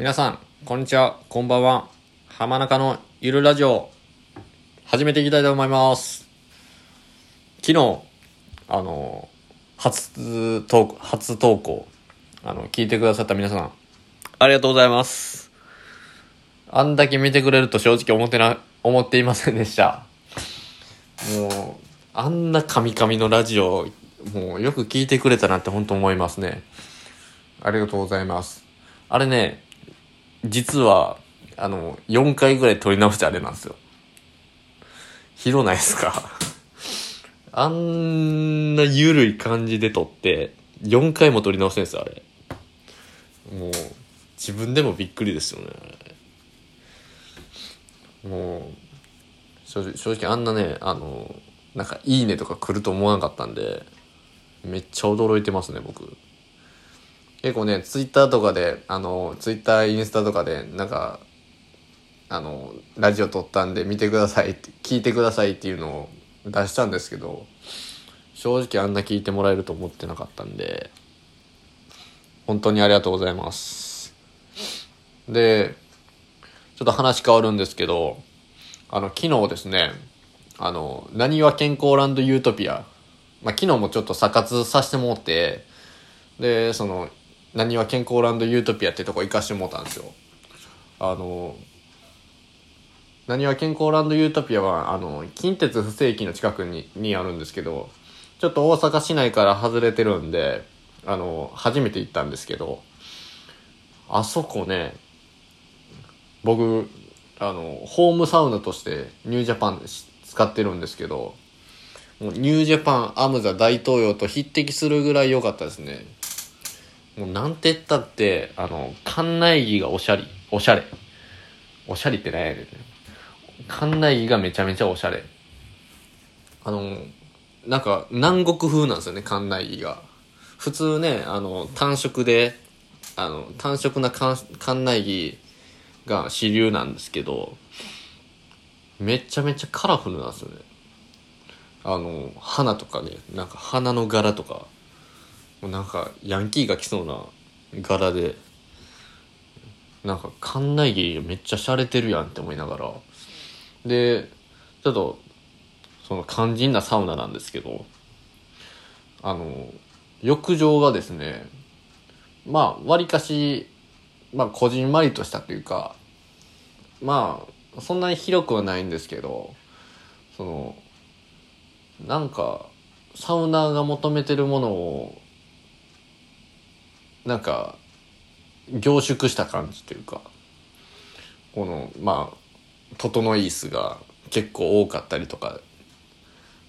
皆さん、こんにちは、こんばんは。浜中のゆるラジオ、始めていきたいと思います。昨日、あの、初投稿、初投稿、あの、聞いてくださった皆さん、ありがとうございます。あんだけ見てくれると正直思ってな、思っていませんでした。もう、あんなカミカミのラジオ、もうよく聞いてくれたなって本当思いますね。ありがとうございます。あれね、実は、あの、4回ぐらい撮り直してあれなんですよ。ひどないですか？あんな緩い感じで撮って、4回も撮り直してんですよ、あれ。もう、自分でもびっくりですよね。もう、正直、正直あんなね、あの、なんか、いいねとか来ると思わなかったんで、めっちゃ驚いてますね、僕。結構ね、ツイッターとかで、あの、ツイッター、インスタとかで、なんか、あの、ラジオ撮ったんで見てくださいって、聞いてくださいっていうのを出したんですけど、正直あんな聞いてもらえると思ってなかったんで、本当にありがとうございます。で、ちょっと話変わるんですけど、あの、昨日ですね、あの、なにわ健康ランドユートピア、まあ、昨日もちょっと査活させてもらって、で、その、なにわ健康ランドユートピアってとこ行かしてもらったんですよ。あの、なにわ健康ランドユートピアは、あの、近鉄不正駅の近くに、にあるんですけど、ちょっと大阪市内から外れてるんで、あの、初めて行ったんですけど、あそこね、僕、あの、ホームサウナとしてニュージャパン使ってるんですけど、ニュージャパン、アムザ、大東洋と匹敵するぐらい良かったですね。もうなんて言ったって、あの、館内着がおしゃれ、おしゃれ。おしゃれって何やねんね。館内着がめちゃめちゃおしゃれ。あの、なんか南国風なんですよね、館内着が。普通ね、あの、単色で、あの、単色な館館内着が主流なんですけど、めちゃめちゃカラフルなんですよね。あの、花とかね、なんか花の柄とか、もうなんかヤンキーが来そうな柄で、なんか館内着めっちゃ洒落てるやんって思いながら、で、ちょっと、その肝心なサウナなんですけど、あの、浴場がですね、まあ、わりかし、まあ、こじんまりとしたというか、まあ、そんなに広くはないんですけど、その、なんか、サウナーが求めてるものを、なんか、凝縮した感じというか、この、まあ、整い椅子が結構多かったりとか、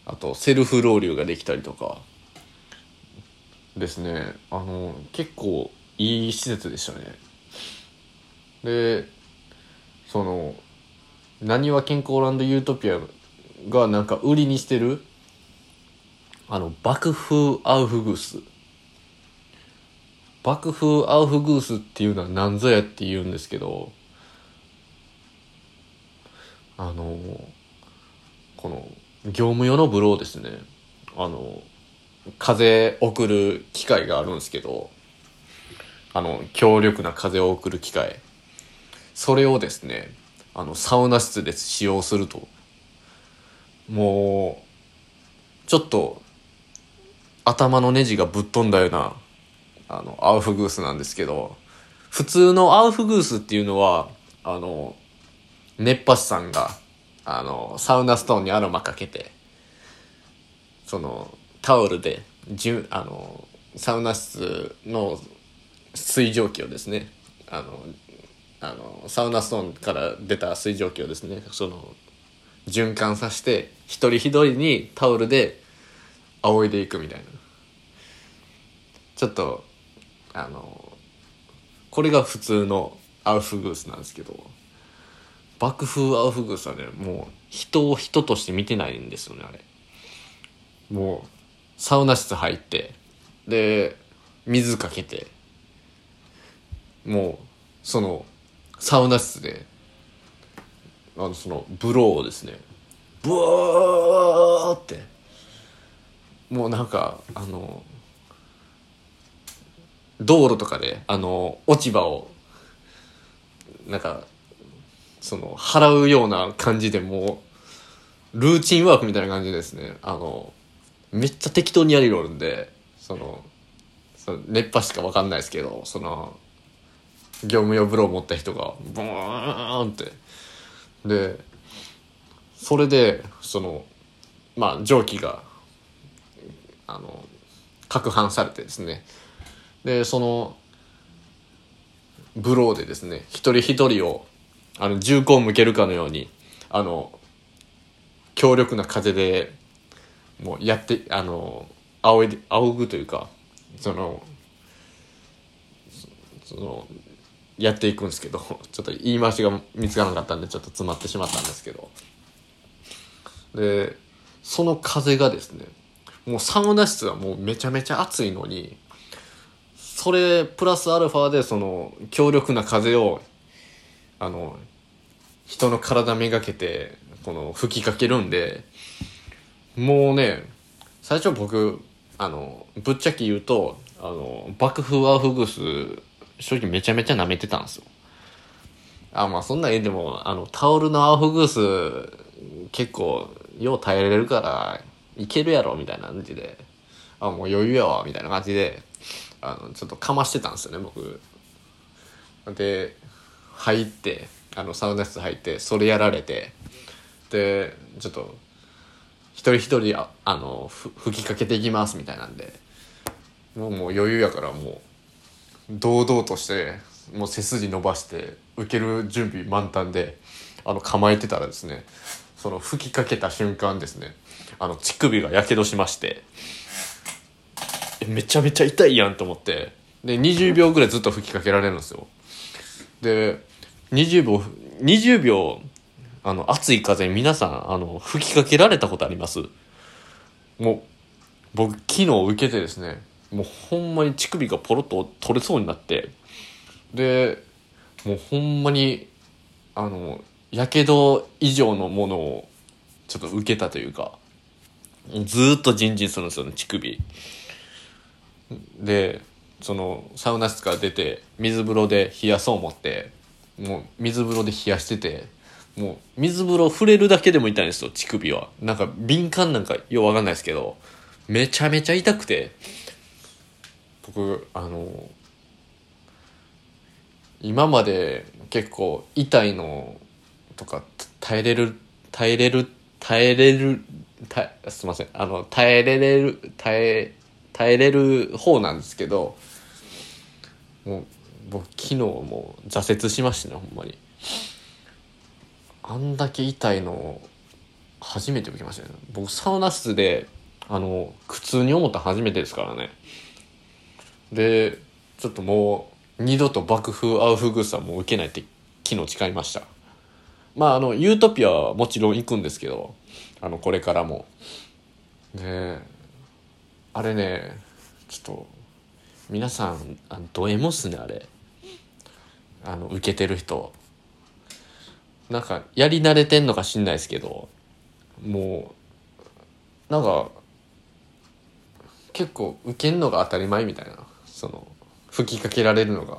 あと、セルフロウリュができたりとか、ですね、あの、結構いい施設でしたね。で、その、なにわ健康ランドユートピアがなんか売りにしてるあの、爆風アウフグース。爆風アウフグースっていうのは何ぞやって言うんですけど、あの、この、業務用のブローですね。あの、風送る機械があるんですけど、あの、強力な風を送る機械。それをですね、あの、サウナ室で使用すると。もう、ちょっと、頭のネジがぶっ飛んだような、あの、アウフグースなんですけど、普通のアウフグースっていうのは、あの、熱波師さんが、あの、サウナストーンにアロマかけて、その、タオルで、じゅあの、サウナ室の水蒸気をですね、あの、あの、サウナストーンから出た水蒸気をですね、その、循環させて、一人一人にタオルで仰いでいくみたいな。ちょっと、あの、これが普通のアウフグースなんですけど、爆風アウフグースはね、もう人を人として見てないんですよね、あれ。もう、サウナ室入って、で、水かけて、もう、その、サウナ室で、あの、その、ブローをですね、ブワーって、もうなんか、あの、道路とかで、あの、落ち葉を、なんかその払うような感じでもうルーチンワークみたいな感じですね。あのめっちゃ適当にやりよるんでそのその熱波しか分かんないですけどその業務用風呂を持った人がボーンって。でそれでそのまあ蒸気があの攪拌されてですね。でそのブローでですね一人一人をあの銃口を向けるかのようにあの強力な風でもうやってあの仰いで仰ぐというかそのそのやっていくんですけどちょっと言い回しが見つからなかったんでちょっと詰まってしまったんですけど。でその風がですねもうサウナ室はもうめちゃめちゃ暑いのにそれプラスアルファでその強力な風をあの人の体めがけてこの吹きかけるんでもうね最初僕あのぶっちゃけ言うとあの爆風アフグース正直めちゃめちゃ舐めてたんですよ。あまあそんなん言うてもあのタオルのアフグース結構よう耐えれるからいけるやろみたいな感じで。あもう余裕やわみたいな感じで。あのちょっとかましてたんですよね僕。で入ってあのサウナ室入ってそれやられてでちょっと一人一人ああの吹きかけていきますみたいなんで。もうもう余裕やからもう堂々としてもう背筋伸ばして受ける準備満タンであの構えてたらですねその吹きかけた瞬間ですねあの乳首がやけどしまして。えめちゃめちゃ痛いやんと思って。で20秒ぐらいずっと吹きかけられるんですよ。で20秒20秒あの熱い風に皆さんあの吹きかけられたことあります？もう僕昨日受けてですねもうほんまに乳首がポロッと取れそうになって。でもうほんまにあのやけど以上のものをちょっと受けたというかずっとジンジンするんですよね乳首。でそのサウナ室から出て水風呂で冷やそう思ってもう水風呂で冷やしててもう水風呂触れるだけでも痛いんですよ乳首は。なんか敏感なんかようわかんないですけどめちゃめちゃ痛くて僕あの今まで結構痛いのとか耐えれる耐えれる耐えれる耐すいません。あの耐えれれる耐え耐えれる方なんですけどもう僕昨日もう挫折しましたねほんまに。あんだけ痛いの初めて受けましたね。僕サウナ室であの苦痛に思った初めてですからね。でちょっともう二度と爆風アウフグースはもう受けないって昨日誓いました。まああのユートピアはもちろん行くんですけどあのこれからも。であれねちょっと皆さんあのド M っすねあれ。あの受けてる人。なんかやり慣れてんのか知んないですけどもうなんか結構受けんのが当たり前みたいな。その吹きかけられるのが。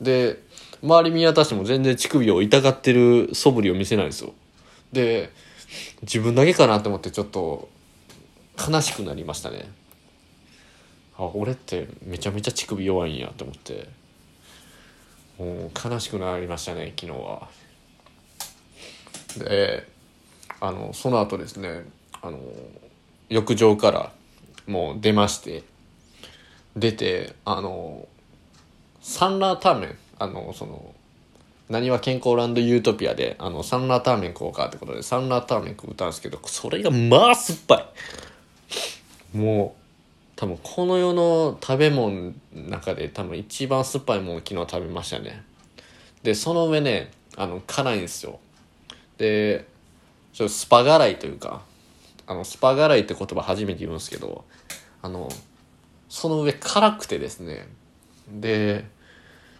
で周り見渡しても全然乳首を痛がってる素振りを見せないんですよ。で自分だけかなと思ってちょっと悲しくなりましたね。あ俺ってめちゃめちゃ乳首弱いんやと思って。もう悲しくなりましたね昨日は。であのその後ですねあの浴場からもう出まして出てあのサンラーターメンあのその何は健康ランドユートピアであのサンラーターメン食おうかってことでサンラーターメン食ったんですけどそれがまあ酸っぱい。もう多分この世の食べ物の中で多分一番酸っぱいもの昨日食べましたね。でその上ねあの辛いんですよ。でちょっとスパ辛いというかあのスパ辛いって言葉初めて言うんですけどあのその上辛くてですね。で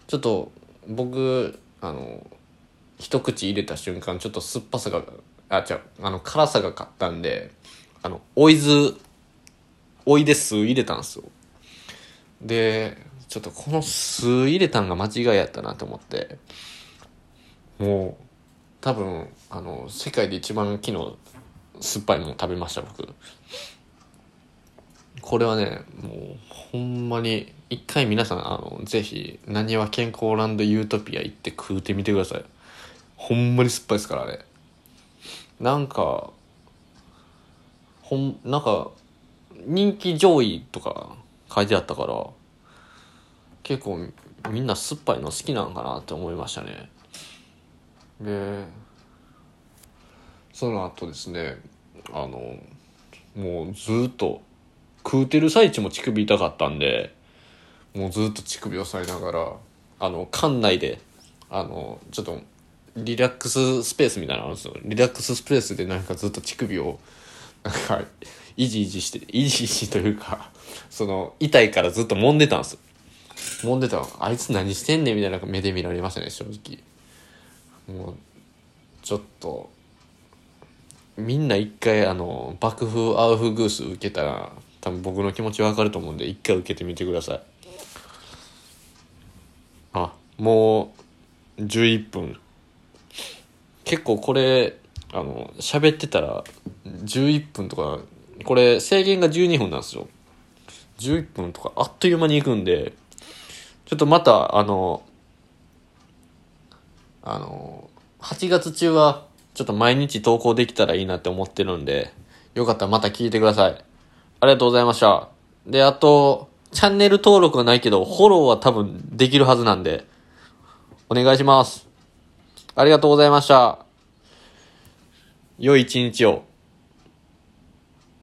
ちょっと僕あの一口入れた瞬間ちょっと酸っぱさがあ違うあの辛さが勝ったんであのおいずおいで酢入れたんですよ。でちょっとこの酢入れたんが間違いやったなと思って。もう多分あの世界で一番昨日酸っぱいもの食べました僕。これはねもうほんまに一回皆さんあのぜひなにわ健康ランドユートピア行って食うてみてください。ほんまに酸っぱいですからあれ。なんかほんなんか人気上位とか書いてあったから結構みんな酸っぱいの好きなんかなって思いましたね。でその後ですねあのもうずっと食うてる最中も乳首痛かったんでもうずっと乳首押さえながらあの館内であのちょっとリラックススペースみたいなのあるんですよ。リラックススペースでなんかずっと乳首をなんかイジイジしてイジイジというかその痛いからずっと揉んでたんです揉んでたあいつ何してんねんみたいな目で見られましたね正直。もうちょっとみんな一回あの爆風アウフグース受けたら多分僕の気持ちわかると思うんで一回受けてみてください。あもう11分。結構これあの喋ってたら11分とかこれ制限が12分なんですよ。11分とかあっという間に行くんでちょっとまたあのあの8月中はちょっと毎日投稿できたらいいなって思ってるんでよかったらまた聞いてください。ありがとうございました。であとチャンネル登録はないけどフォローは多分できるはずなんでお願いします。ありがとうございました。良い一日を。